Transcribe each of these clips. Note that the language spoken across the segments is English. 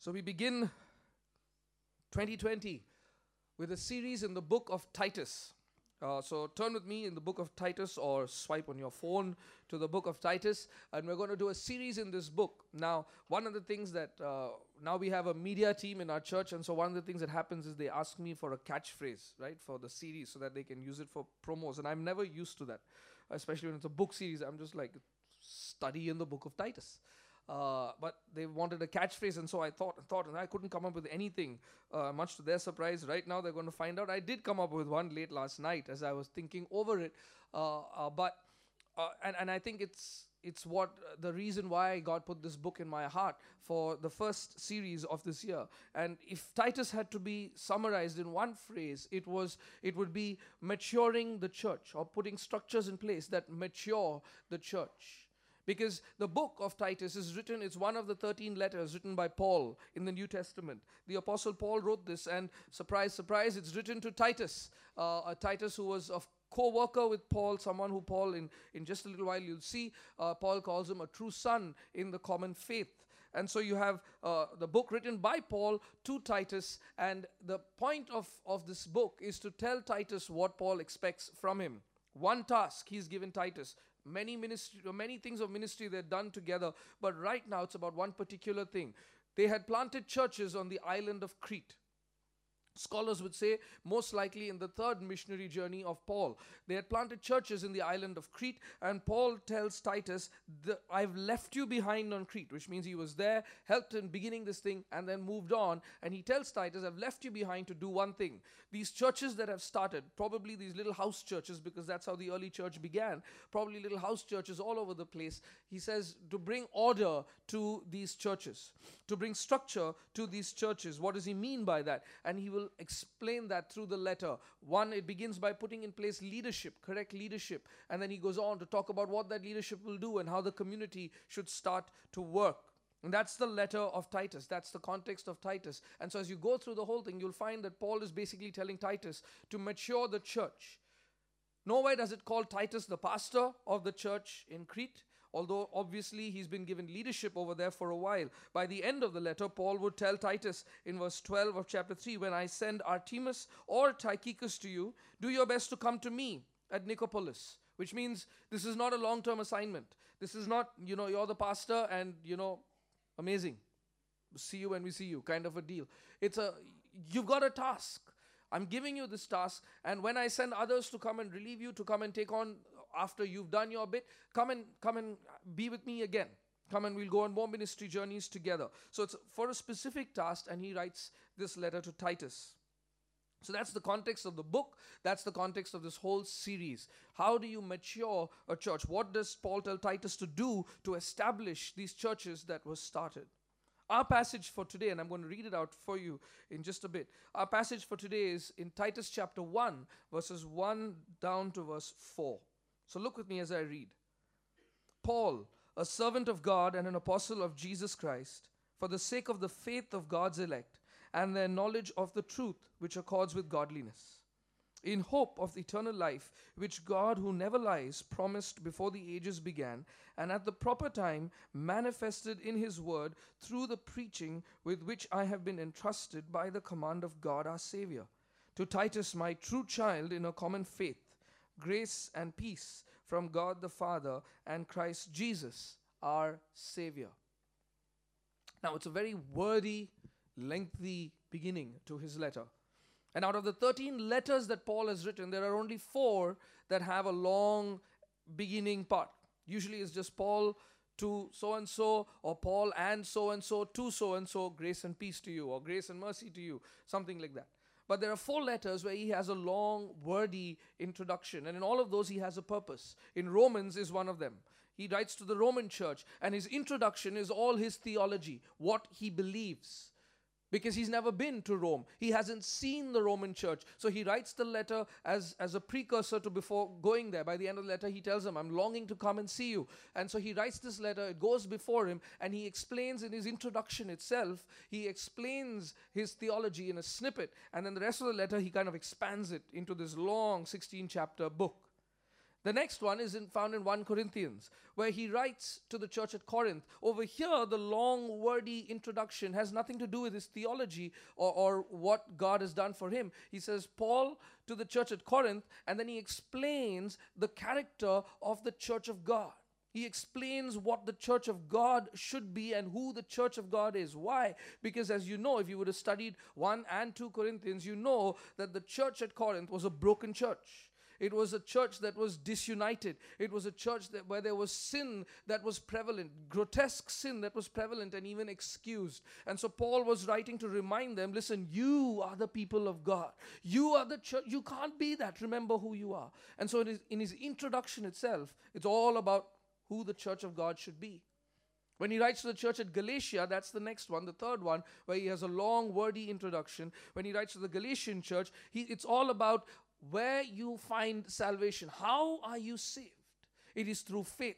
So we begin 2020 with a series in the book of Titus. Uh, so turn with me in the book of Titus or swipe on your phone to the book of Titus, and we're going to do a series in this book. Now, one of the things that uh, now we have a media team in our church, and so one of the things that happens is they ask me for a catchphrase, right, for the series so that they can use it for promos, and I'm never used to that, especially when it's a book series. I'm just like, study in the book of Titus. Uh, but they wanted a catchphrase, and so I thought and thought, and I couldn't come up with anything. Uh, much to their surprise, right now they're going to find out. I did come up with one late last night as I was thinking over it, uh, uh but uh, and and I think it's it's what the reason why God put this book in my heart for the first series of this year. And if Titus had to be summarized in one phrase, it was it would be maturing the church or putting structures in place that mature the church because the book of Titus is written, it's one of the 13 letters written by Paul in the New Testament. The Apostle Paul wrote this, and surprise, surprise, it's written to Titus, uh, Titus who was of co-worker with paul someone who paul in, in just a little while you'll see uh, paul calls him a true son in the common faith and so you have uh, the book written by paul to titus and the point of, of this book is to tell titus what paul expects from him one task he's given titus many ministry many things of ministry they're done together but right now it's about one particular thing. They had planted churches on the island of crete Scholars would say, most likely in the third missionary journey of Paul. They had planted churches in the island of Crete, and Paul tells Titus, I've left you behind on Crete, which means he was there, helped in beginning this thing, and then moved on. And he tells Titus, I've left you behind to do one thing. These churches that have started, probably these little house churches, because that's how the early church began, probably little house churches all over the place. He says, to bring order to these churches, to bring structure to these churches. What does he mean by that? And he will explain that through the letter. One, it begins by putting in place leadership, correct leadership. And then he goes on to talk about what that leadership will do and how the community should start to work. And that's the letter of Titus. That's the context of Titus. And so, as you go through the whole thing, you'll find that Paul is basically telling Titus to mature the church. Nowhere does it call Titus the pastor of the church in Crete although obviously he's been given leadership over there for a while. By the end of the letter, Paul would tell Titus in verse 12 of chapter 3 When I send Artemas or Tychicus to you, do your best to come to me at Nicopolis. Which means this is not a long term assignment. This is not, you know, you're the pastor and, you know, amazing. See you when we see you kind of a deal. It's a, you've got a task. I'm giving you this task, and when I send others to come and relieve you, to come and take on after you've done your bit, come and come and be with me again. Come and we'll go on more ministry journeys together. So it's for a specific task, and he writes this letter to Titus. So that's the context of the book. That's the context of this whole series. How do you mature a church? What does Paul tell Titus to do to establish these churches that were started? Our passage for today, and I'm going to read it out for you in just a bit. Our passage for today is in Titus chapter 1, verses 1 down to verse 4. So look with me as I read. Paul, a servant of God and an apostle of Jesus Christ, for the sake of the faith of God's elect and their knowledge of the truth which accords with godliness, in hope of the eternal life which God, who never lies, promised before the ages began, and at the proper time manifested in his word through the preaching with which I have been entrusted by the command of God our Savior. To Titus, my true child in a common faith, grace and peace from God the Father and Christ Jesus, our Savior. Now, it's a very wordy, lengthy beginning to his letter. And out of the 13 letters that Paul has written, there are only four that have a long beginning part. Usually it's just Paul to so and so, or Paul and so and so to so and so, grace and peace to you, or grace and mercy to you, something like that. But there are four letters where he has a long, wordy introduction. And in all of those, he has a purpose. In Romans is one of them. He writes to the Roman church, and his introduction is all his theology, what he believes because he's never been to Rome. He hasn't seen the Roman church. So he writes the letter as, as a precursor to before going there. By the end of the letter, he tells him, I'm longing to come and see you. And so he writes this letter, it goes before him, and he explains in his introduction itself, he explains his theology in a snippet. And then the rest of the letter, he kind of expands it into this long 16 chapter book. The next one is in, found in 1 Corinthians, where he writes to the church at Corinth. Over here, the long, wordy introduction has nothing to do with his theology or, or what God has done for him. He says, Paul to the church at Corinth, and then he explains the character of the church of God. He explains what the church of God should be and who the church of God is. Why? Because, as you know, if you would have studied 1 and 2 Corinthians, you know that the church at Corinth was a broken church. It was a church that was disunited. It was a church that, where there was sin that was prevalent, grotesque sin that was prevalent and even excused. And so Paul was writing to remind them listen, you are the people of God. You are the church. You can't be that. Remember who you are. And so in his, in his introduction itself, it's all about who the church of God should be. When he writes to the church at Galatia, that's the next one, the third one, where he has a long, wordy introduction. When he writes to the Galatian church, he, it's all about where you find salvation. How are you saved? It is through faith.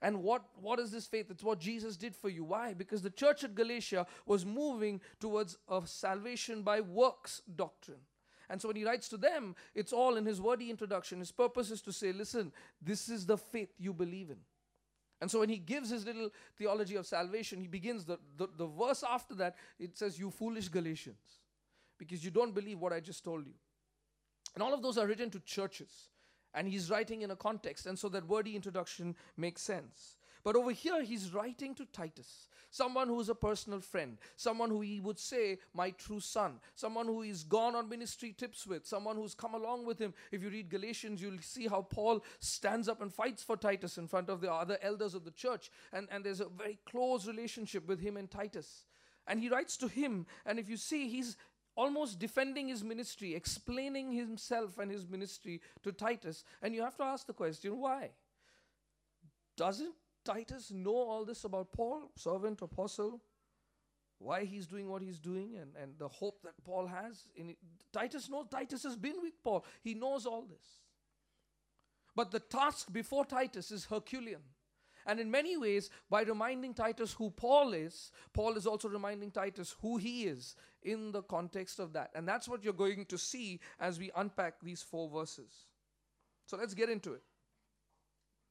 And what, what is this faith? It's what Jesus did for you. Why? Because the church at Galatia was moving towards a salvation by works doctrine. And so when he writes to them, it's all in his wordy introduction. His purpose is to say, listen, this is the faith you believe in. And so when he gives his little theology of salvation, he begins the, the, the verse after that, it says, You foolish Galatians, because you don't believe what I just told you. And all of those are written to churches. And he's writing in a context. And so that wordy introduction makes sense. But over here, he's writing to Titus, someone who is a personal friend, someone who he would say, my true son, someone who he's gone on ministry trips with, someone who's come along with him. If you read Galatians, you'll see how Paul stands up and fights for Titus in front of the other elders of the church. And, and there's a very close relationship with him and Titus. And he writes to him, and if you see, he's almost defending his ministry, explaining himself and his ministry to Titus. And you have to ask the question why? Doesn't Titus know all this about Paul, servant, apostle? Why he's doing what he's doing and, and the hope that Paul has? In it. Titus knows, Titus has been with Paul. He knows all this. But the task before Titus is Herculean. And in many ways, by reminding Titus who Paul is, Paul is also reminding Titus who he is in the context of that. And that's what you're going to see as we unpack these four verses. So let's get into it.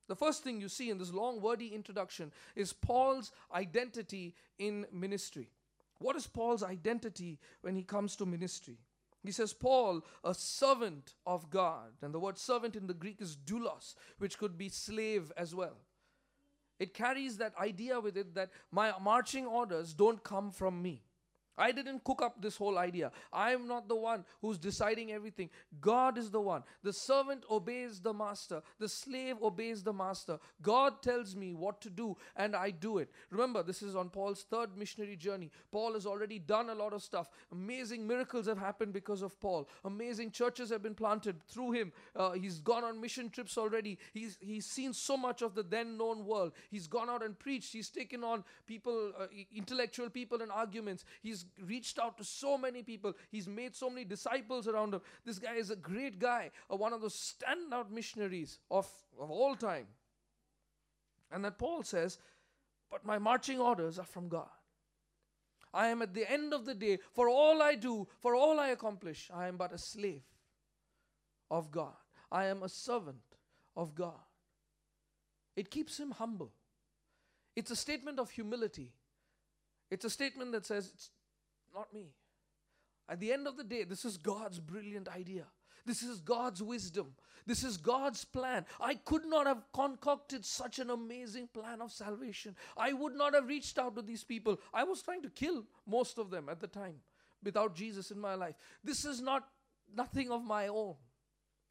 The first thing you see in this long, wordy introduction is Paul's identity in ministry. What is Paul's identity when he comes to ministry? He says, Paul, a servant of God. And the word servant in the Greek is doulos, which could be slave as well. It carries that idea with it that my marching orders don't come from me. I didn't cook up this whole idea. I am not the one who's deciding everything. God is the one. The servant obeys the master, the slave obeys the master. God tells me what to do, and I do it. Remember, this is on Paul's third missionary journey. Paul has already done a lot of stuff. Amazing miracles have happened because of Paul. Amazing churches have been planted through him. Uh, he's gone on mission trips already. He's, he's seen so much of the then known world. He's gone out and preached. He's taken on people, uh, intellectual people, and arguments. He's reached out to so many people. He's made so many disciples around him. This guy is a great guy, uh, one of the standout missionaries of, of all time. And that Paul says, But my marching orders are from God. I am at the end of the day, for all I do, for all I accomplish, I am but a slave of God. I am a servant of God. It keeps him humble. It's a statement of humility. It's a statement that says, not me. At the end of the day, this is God's brilliant idea. This is God's wisdom. This is God's plan. I could not have concocted such an amazing plan of salvation. I would not have reached out to these people. I was trying to kill most of them at the time without Jesus in my life. This is not nothing of my own.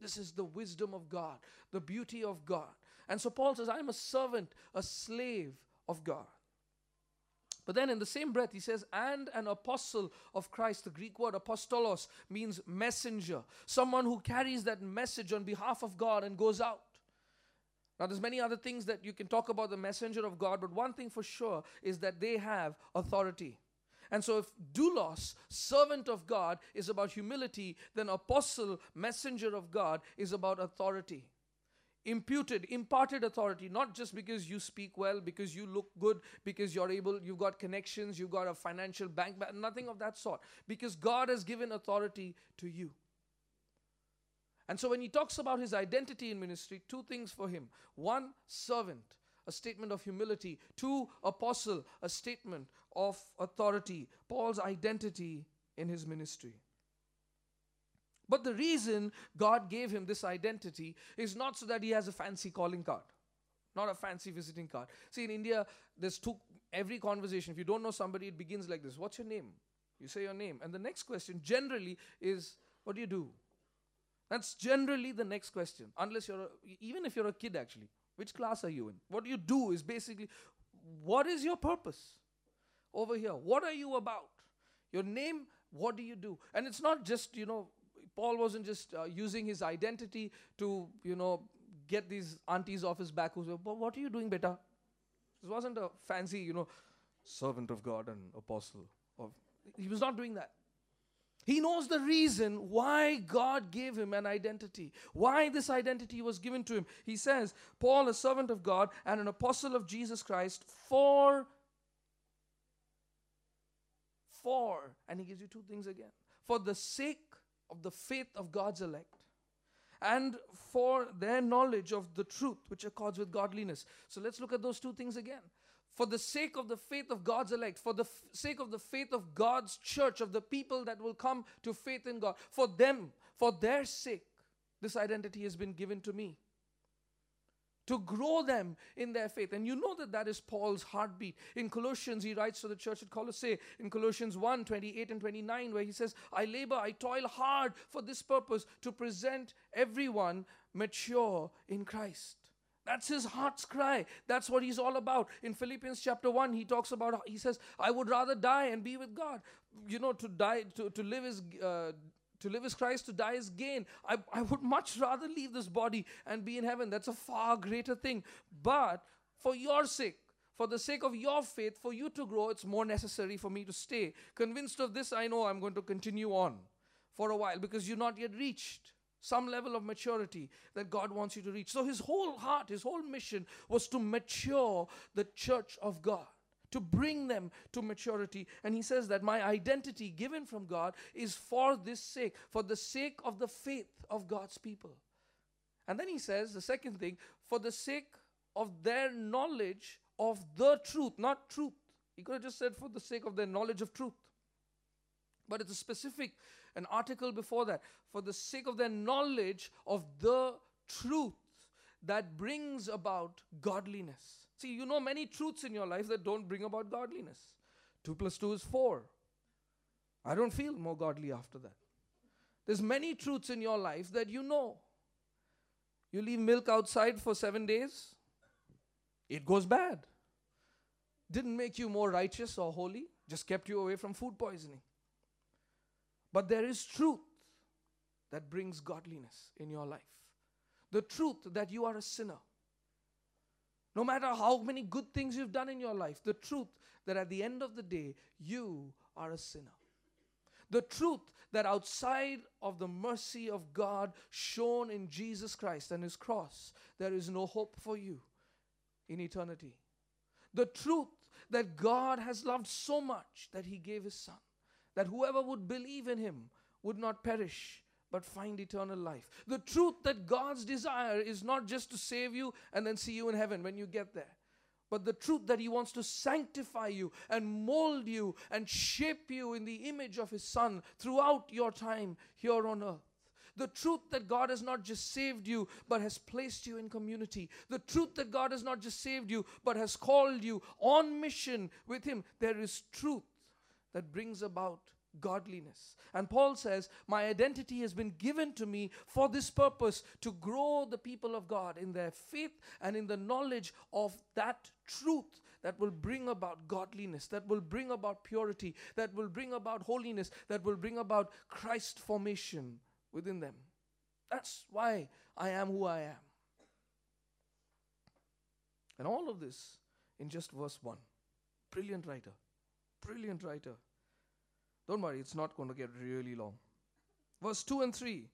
This is the wisdom of God, the beauty of God. And so Paul says, I'm a servant, a slave of God. But then in the same breath, he says, and an apostle of Christ. The Greek word apostolos means messenger, someone who carries that message on behalf of God and goes out. Now, there's many other things that you can talk about the messenger of God, but one thing for sure is that they have authority. And so, if doulos, servant of God, is about humility, then apostle, messenger of God, is about authority imputed imparted authority not just because you speak well because you look good because you're able you've got connections you've got a financial bank nothing of that sort because god has given authority to you And so when he talks about his identity in ministry, two things for him. One, servant, a statement of humility. Two, apostle, a statement of authority. Paul's identity in his ministry. But the reason God gave him this identity is not so that he has a fancy calling card, not a fancy visiting card. See, in India, there's two, every conversation, if you don't know somebody, it begins like this What's your name? You say your name. And the next question generally is, What do you do? That's generally the next question. Unless you're, a, even if you're a kid actually, which class are you in? What do you do is basically, what is your purpose over here? What are you about? Your name, what do you do? And it's not just, you know, Paul wasn't just uh, using his identity to, you know, get these aunties off his back who said, but what are you doing, beta? This wasn't a fancy, you know, servant of God and apostle. Of, he was not doing that. He knows the reason why God gave him an identity, why this identity was given to him. He says, Paul, a servant of God and an apostle of Jesus Christ, for, for, and he gives you two things again, for the sake of the faith of God's elect and for their knowledge of the truth which accords with godliness. So let's look at those two things again for the sake of the faith of God's elect, for the f- sake of the faith of God's church, of the people that will come to faith in God, for them, for their sake, this identity has been given to me. To grow them in their faith. And you know that that is Paul's heartbeat. In Colossians, he writes to the church at Colossae, in Colossians 1 28 and 29, where he says, I labor, I toil hard for this purpose to present everyone mature in Christ. That's his heart's cry. That's what he's all about. In Philippians chapter 1, he talks about, he says, I would rather die and be with God. You know, to die, to, to live is. Uh, to live is Christ, to die is gain. I, I would much rather leave this body and be in heaven. That's a far greater thing. But for your sake, for the sake of your faith, for you to grow, it's more necessary for me to stay. Convinced of this, I know I'm going to continue on for a while because you're not yet reached some level of maturity that God wants you to reach. So his whole heart, his whole mission was to mature the church of God, to bring them to maturity. And he says that my identity given from God is for this sake, for the sake of the faith of God's people. And then he says the second thing, for the sake of their knowledge of the truth, not truth. He could have just said for the sake of their knowledge of truth. But it's a specific an article before that, for the sake of their knowledge of the truth that brings about godliness. See, you know many truths in your life that don't bring about godliness. 2 plus 2 is 4. I don't feel more godly after that. There's many truths in your life that you know. You leave milk outside for 7 days, it goes bad. Didn't make you more righteous or holy, just kept you away from food poisoning. But there is truth that brings godliness in your life. The truth that you are a sinner. No matter how many good things you've done in your life, the truth that at the end of the day, you are a sinner. The truth that outside of the mercy of God shown in Jesus Christ and His cross, there is no hope for you in eternity. The truth that God has loved so much that He gave His Son that whoever would believe in him would not perish but find eternal life. The truth that God's desire is not just to save you and then see you in heaven when you get there, but the truth that He wants to sanctify you and mold you and shape you in the image of His Son throughout your time here on earth. The truth that God has not just saved you, but has placed you in community. The truth that God has not just saved you, but has called you on mission with Him. There is truth that brings about godliness. And Paul says, My identity has been given to me for this purpose to grow the people of God in their faith and in the knowledge of that truth that will bring about godliness, that will bring about purity, that will bring about holiness, that will bring about Christ formation within them. That's why I am who I am. And all of this in just verse 1. Brilliant writer. Brilliant writer. Don't worry, it's not going to get really long. Verse 2 and 3.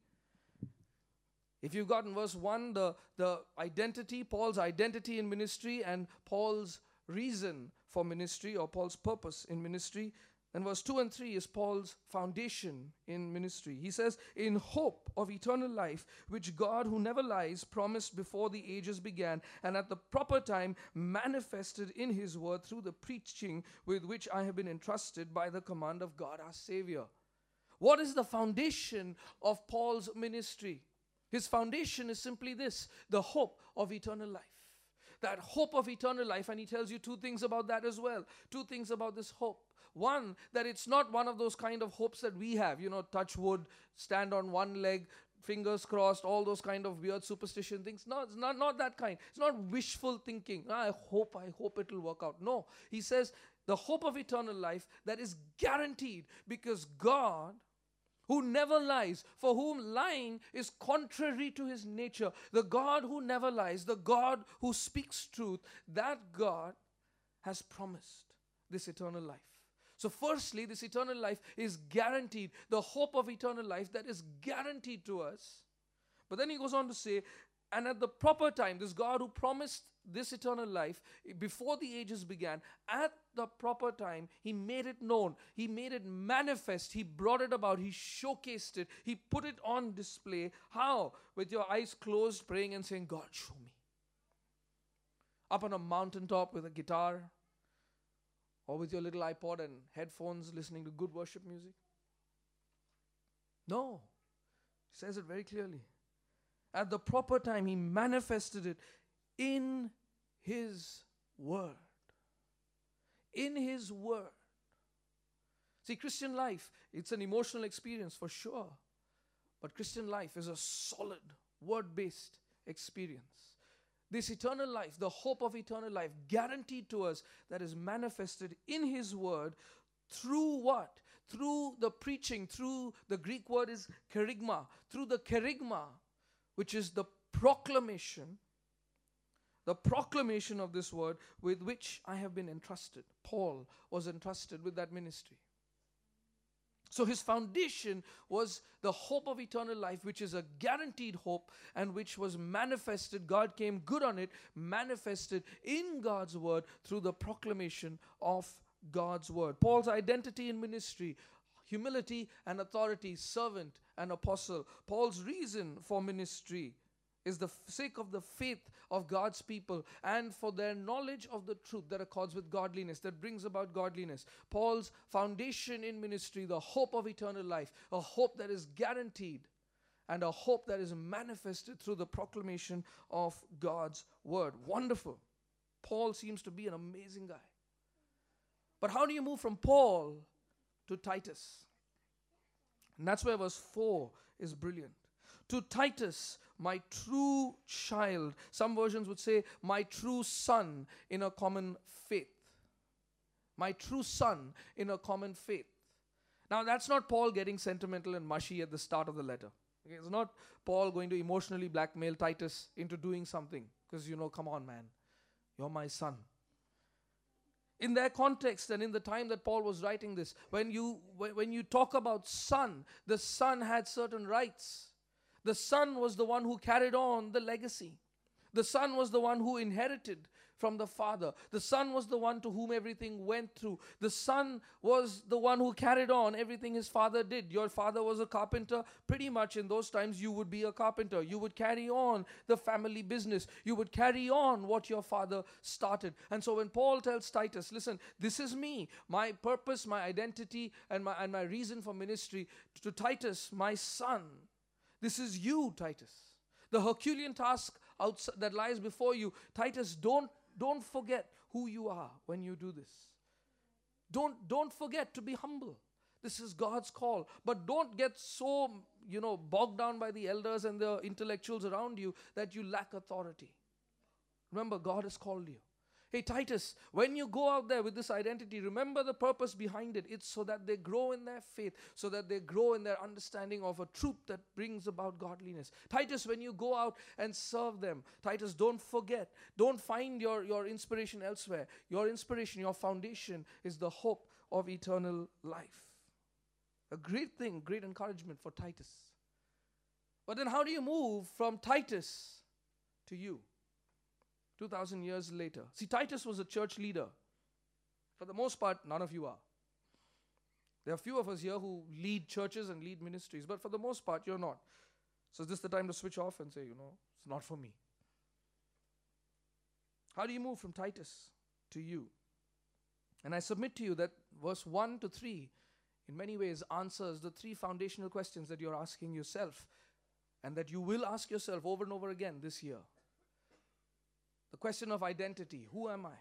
If you've gotten verse 1, the, the identity, Paul's identity in ministry, and Paul's reason for ministry or Paul's purpose in ministry, And verse 2 and 3 is Paul's foundation in ministry. He says, In hope of eternal life, which God, who never lies, promised before the ages began, and at the proper time manifested in his word through the preaching with which I have been entrusted by the command of God our Savior. What is the foundation of Paul's ministry? His foundation is simply this the hope of eternal life. That hope of eternal life, and he tells you two things about that as well. Two things about this hope. One, that it's not one of those kind of hopes that we have, you know, touch wood, stand on one leg, fingers crossed, all those kind of weird superstition things. No, it's not, not that kind. It's not wishful thinking. Ah, I hope, I hope it will work out. No, he says the hope of eternal life that is guaranteed because God who never lies, for whom lying is contrary to his nature. The God who never lies, the God who speaks truth, that God has promised this eternal life. So, firstly, this eternal life is guaranteed, the hope of eternal life that is guaranteed to us. But then he goes on to say, and at the proper time, this God who promised this eternal life before the ages began, at the proper time, He made it known. He made it manifest. He brought it about. He showcased it. He put it on display. How? With your eyes closed, praying and saying, God, show me. Up on a mountaintop with a guitar, or with your little iPod and headphones listening to good worship music? No. He says it very clearly. At the proper time, He manifested it in His Word. In His Word. See, Christian life, it's an emotional experience for sure. But Christian life is a solid, word based experience. This eternal life, the hope of eternal life, guaranteed to us that is manifested in His Word through what? Through the preaching, through the Greek word is kerygma, through the kerygma, which is the proclamation the proclamation of this word with which I have been entrusted. Paul was entrusted with that ministry. So his foundation was the hope of eternal life, which is a guaranteed hope and which was manifested. God came good on it, manifested in God's word through the proclamation of God's word. Paul's identity in ministry, humility and authority, servant and apostle. Paul's reason for ministry is the sake of the faith of God's people and for their knowledge of the truth that accords with godliness, that brings about godliness. Paul's foundation in ministry, the hope of eternal life, a hope that is guaranteed and a hope that is manifested through the proclamation of God's word. Wonderful. Paul seems to be an amazing guy. But how do you move from Paul to Titus? And that's where verse 4 is brilliant. To Titus, my true child. Some versions would say, my true son in a common faith. My true son in a common faith. Now, that's not Paul getting sentimental and mushy at the start of the letter. Okay, it's not Paul going to emotionally blackmail Titus into doing something. Because, you know, come on, man. You're my son. In their context and in the time that Paul was writing this, when you, when, when you talk about son, the son had certain rights. The son was the one who carried on the legacy. The son was the one who inherited from the father. The son was the one to whom everything went through. The son was the one who carried on everything his father did. Your father was a carpenter. Pretty much in those times, you would be a carpenter. You would carry on the family business. You would carry on what your father started. And so when Paul tells Titus, listen, this is me, my purpose, my identity, and my, and my reason for ministry, to Titus, my son, this is you, Titus. The Herculean task that lies before you. Titus, don't, don't forget who you are when you do this. Don't, don't forget to be humble. This is God's call. But don't get so, you know, bogged down by the elders and the intellectuals around you that you lack authority. Remember, God has called you. Hey, Titus, when you go out there with this identity, remember the purpose behind it. It's so that they grow in their faith, so that they grow in their understanding of a truth that brings about godliness. Titus, when you go out and serve them, Titus, don't forget, don't find your, your inspiration elsewhere. Your inspiration, your foundation is the hope of eternal life. A great thing, great encouragement for Titus. But then, how do you move from Titus to you? 2,000 years later. See, Titus was a church leader. For the most part, none of you are. There are few of us here who lead churches and lead ministries, but for the most part, you're not. So is this the time to switch off and say, you know, it's not for me? How do you move from Titus to you? And I submit to you that verse 1 to 3 in many ways answers the three foundational questions that you're asking yourself and that you will ask yourself over and over again this year. The question of identity who am I?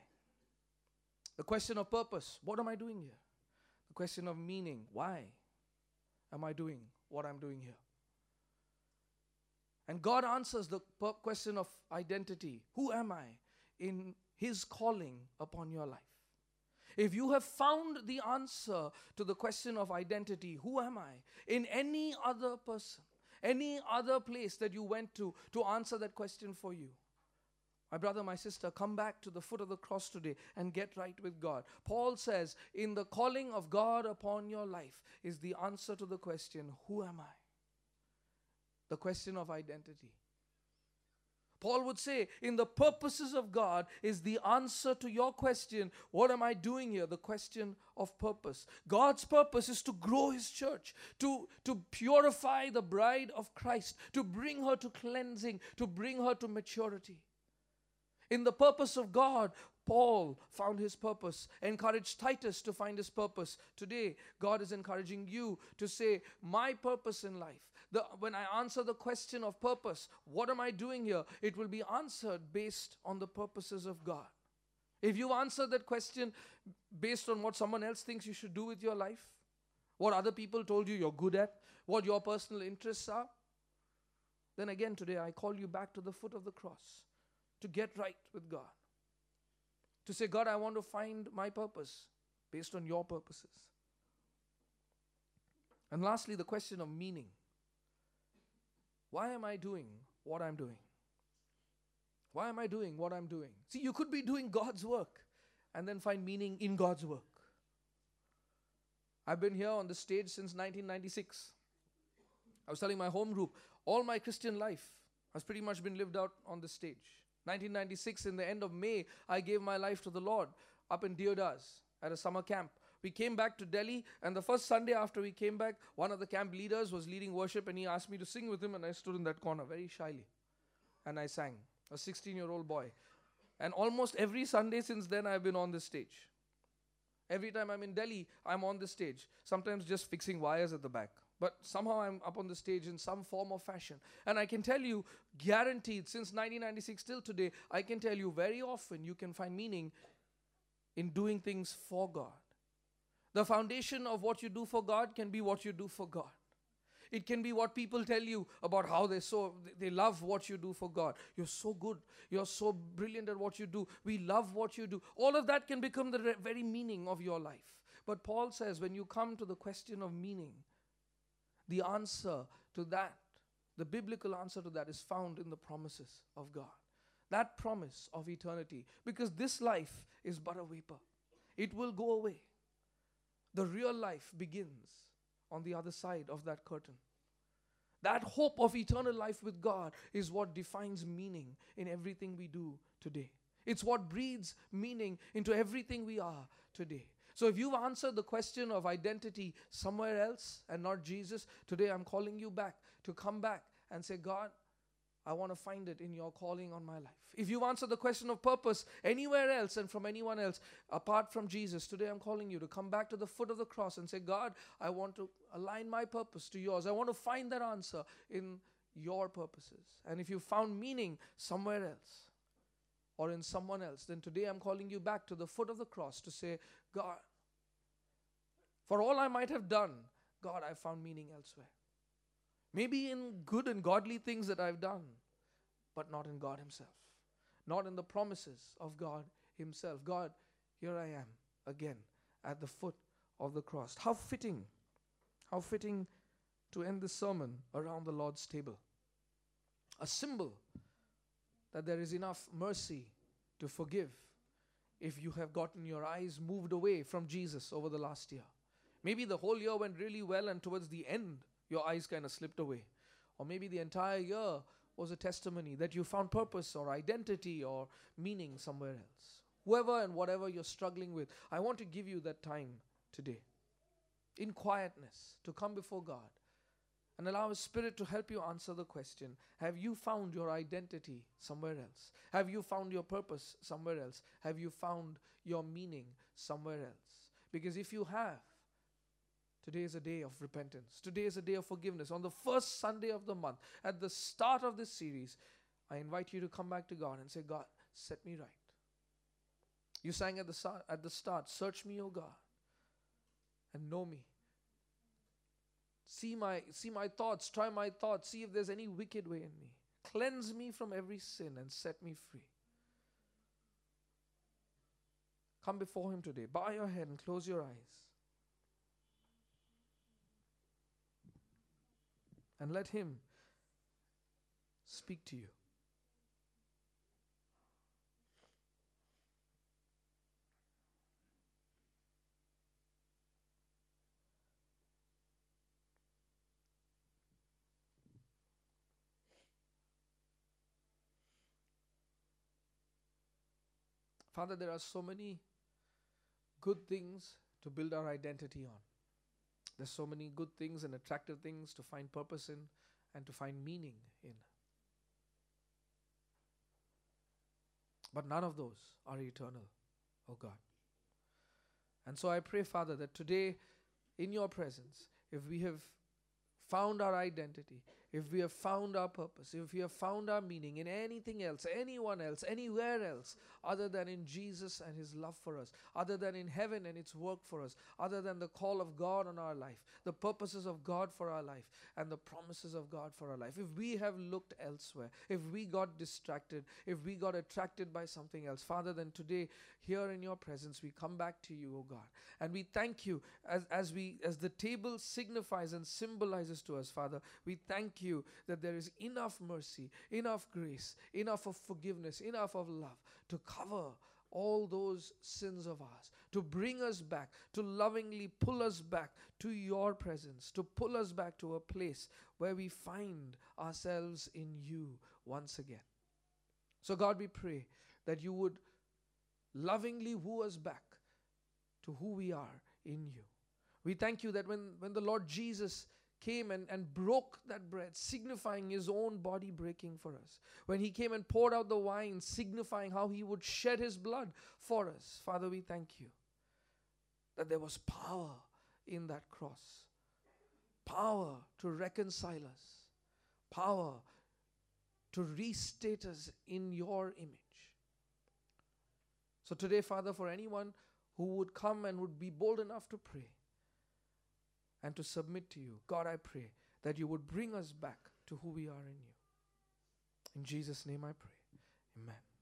The question of purpose what am I doing here? The question of meaning why am I doing what I'm doing here? And God answers the question of identity who am I in His calling upon your life? If you have found the answer to the question of identity, who am I, in any other person, any other place that you went to to answer that question for you, my brother, my sister, come back to the foot of the cross today and get right with God. Paul says, in the calling of God upon your life is the answer to the question, Who am I? The question of identity. Paul would say, in the purposes of God is the answer to your question, what am I doing here? The question of purpose. God's purpose is to grow his church, to, to purify the bride of Christ, to bring her to cleansing, to bring her to maturity. In the purpose of God, Paul found his purpose, encouraged Titus to find his purpose. Today, God is encouraging you to say, My purpose in life. The, when I answer the question of purpose, what am I doing here? It will be answered based on the purposes of God. If you answer that question based on what someone else thinks you should do with your life, what other people told you you're good at, what your personal interests are, then again today I call you back to the foot of the cross to get right with God. To say, God, I want to find my purpose based on your purposes. And lastly, the question of meaning. Why am I doing what I'm doing? Why am I doing what I'm doing? See, you could be doing God's work and then find meaning in God's work. I've been here on the stage since 1996. I was telling my home group, all my Christian life has pretty much been lived out on the stage. 1996, in the end of May, I gave my life to the Lord up in Deodas at a summer camp. We came back to Delhi, and the first Sunday after we came back, one of the camp leaders was leading worship, and he asked me to sing with him, and I stood in that corner very shyly. And I sang, a 16 year old boy. And almost every Sunday since then, I've been on this stage. Every time I'm in Delhi, I'm on the stage, sometimes just fixing wires at the back. But somehow I'm up on the stage in some form or fashion. And I can tell you, guaranteed, since 1996 till today, I can tell you very often you can find meaning in doing things for God. The foundation of what you do for God can be what you do for God. It can be what people tell you about how they so they love what you do for God. You're so good. You're so brilliant at what you do. We love what you do. All of that can become the very meaning of your life. But Paul says when you come to the question of meaning, the answer to that, the biblical answer to that, is found in the promises of God. That promise of eternity. Because this life is but a vapor, it will go away. The real life begins on the other side of that curtain. That hope of eternal life with God is what defines meaning in everything we do today. It's what breeds meaning into everything we are today. So if you've answered the question of identity somewhere else and not Jesus, today I'm calling you back to come back and say, God, I want to find it in your calling on my life. If you've answered the question of purpose anywhere else and from anyone else apart from Jesus, today I'm calling you to come back to the foot of the cross and say, God, I want to align my purpose to yours. I want to find that answer in your purposes. And if you found meaning somewhere else or in someone else, then today I'm calling you back to the foot of the cross to say, God, for all I might have done, God, I found meaning elsewhere. Maybe in good and godly things that I've done, but not in God Himself, not in the promises of God Himself. God, here I am again at the foot of the cross. How fitting, how fitting to end the sermon around the Lord's table. A symbol that there is enough mercy to forgive if you have gotten your eyes moved away from Jesus over the last year. Maybe the whole year went really well, and towards the end, your eyes kind of slipped away. Or maybe the entire year was a testimony that you found purpose or identity or meaning somewhere else. Whoever and whatever you're struggling with, I want to give you that time today. in quietness to come before God and allow His Spirit to help you answer the question Have you found your identity somewhere else? Have you found your purpose somewhere else? Have you found your meaning somewhere else? Because if you have, Today is a day of repentance. Today is a day of forgiveness. On the first Sunday of the month, at the start of this series, I invite you to come back to God and say, God, set me right. You sang at the, at the start, Search me, O God, and know me. See my, see my thoughts, try my thoughts, see if there's any wicked way in me. Cleanse me from every sin and set me free. Come before Him today. Bow your head and close your eyes. And let Him speak to you. Father, there are so many good things to build our identity on. There's so many good things and attractive things to find purpose in and to find meaning in. But none of those are eternal, oh God. And so I pray, Father, that today, in your presence, if we have found our identity, if we have found our purpose, if we have found our meaning in anything else, anyone else, anywhere else, other than in Jesus and His love for us, other than in heaven and its work for us, other than the call of God on our life, the purposes of God for our life, and the promises of God for our life, if we have looked elsewhere, if we got distracted, if we got attracted by something else, Father, then today, here in your presence, we come back to you, O God, and we thank you as, as we as the table signifies and symbolizes to us, Father. We thank you that there is enough mercy, enough grace, enough of forgiveness, enough of love to cover all those sins of ours, to bring us back, to lovingly pull us back to your presence, to pull us back to a place where we find ourselves in you once again. So, God, we pray that you would lovingly woo us back to who we are in you. We thank you that when, when the Lord Jesus came and, and broke that bread, signifying his own body breaking for us. When he came and poured out the wine, signifying how he would shed his blood for us. Father, we thank you that there was power in that cross, power to reconcile us, power to restate us in your image. So today, Father, for anyone who would come and would be bold enough to pray, and to submit to you. God, I pray that you would bring us back to who we are in you. In Jesus' name I pray. Amen.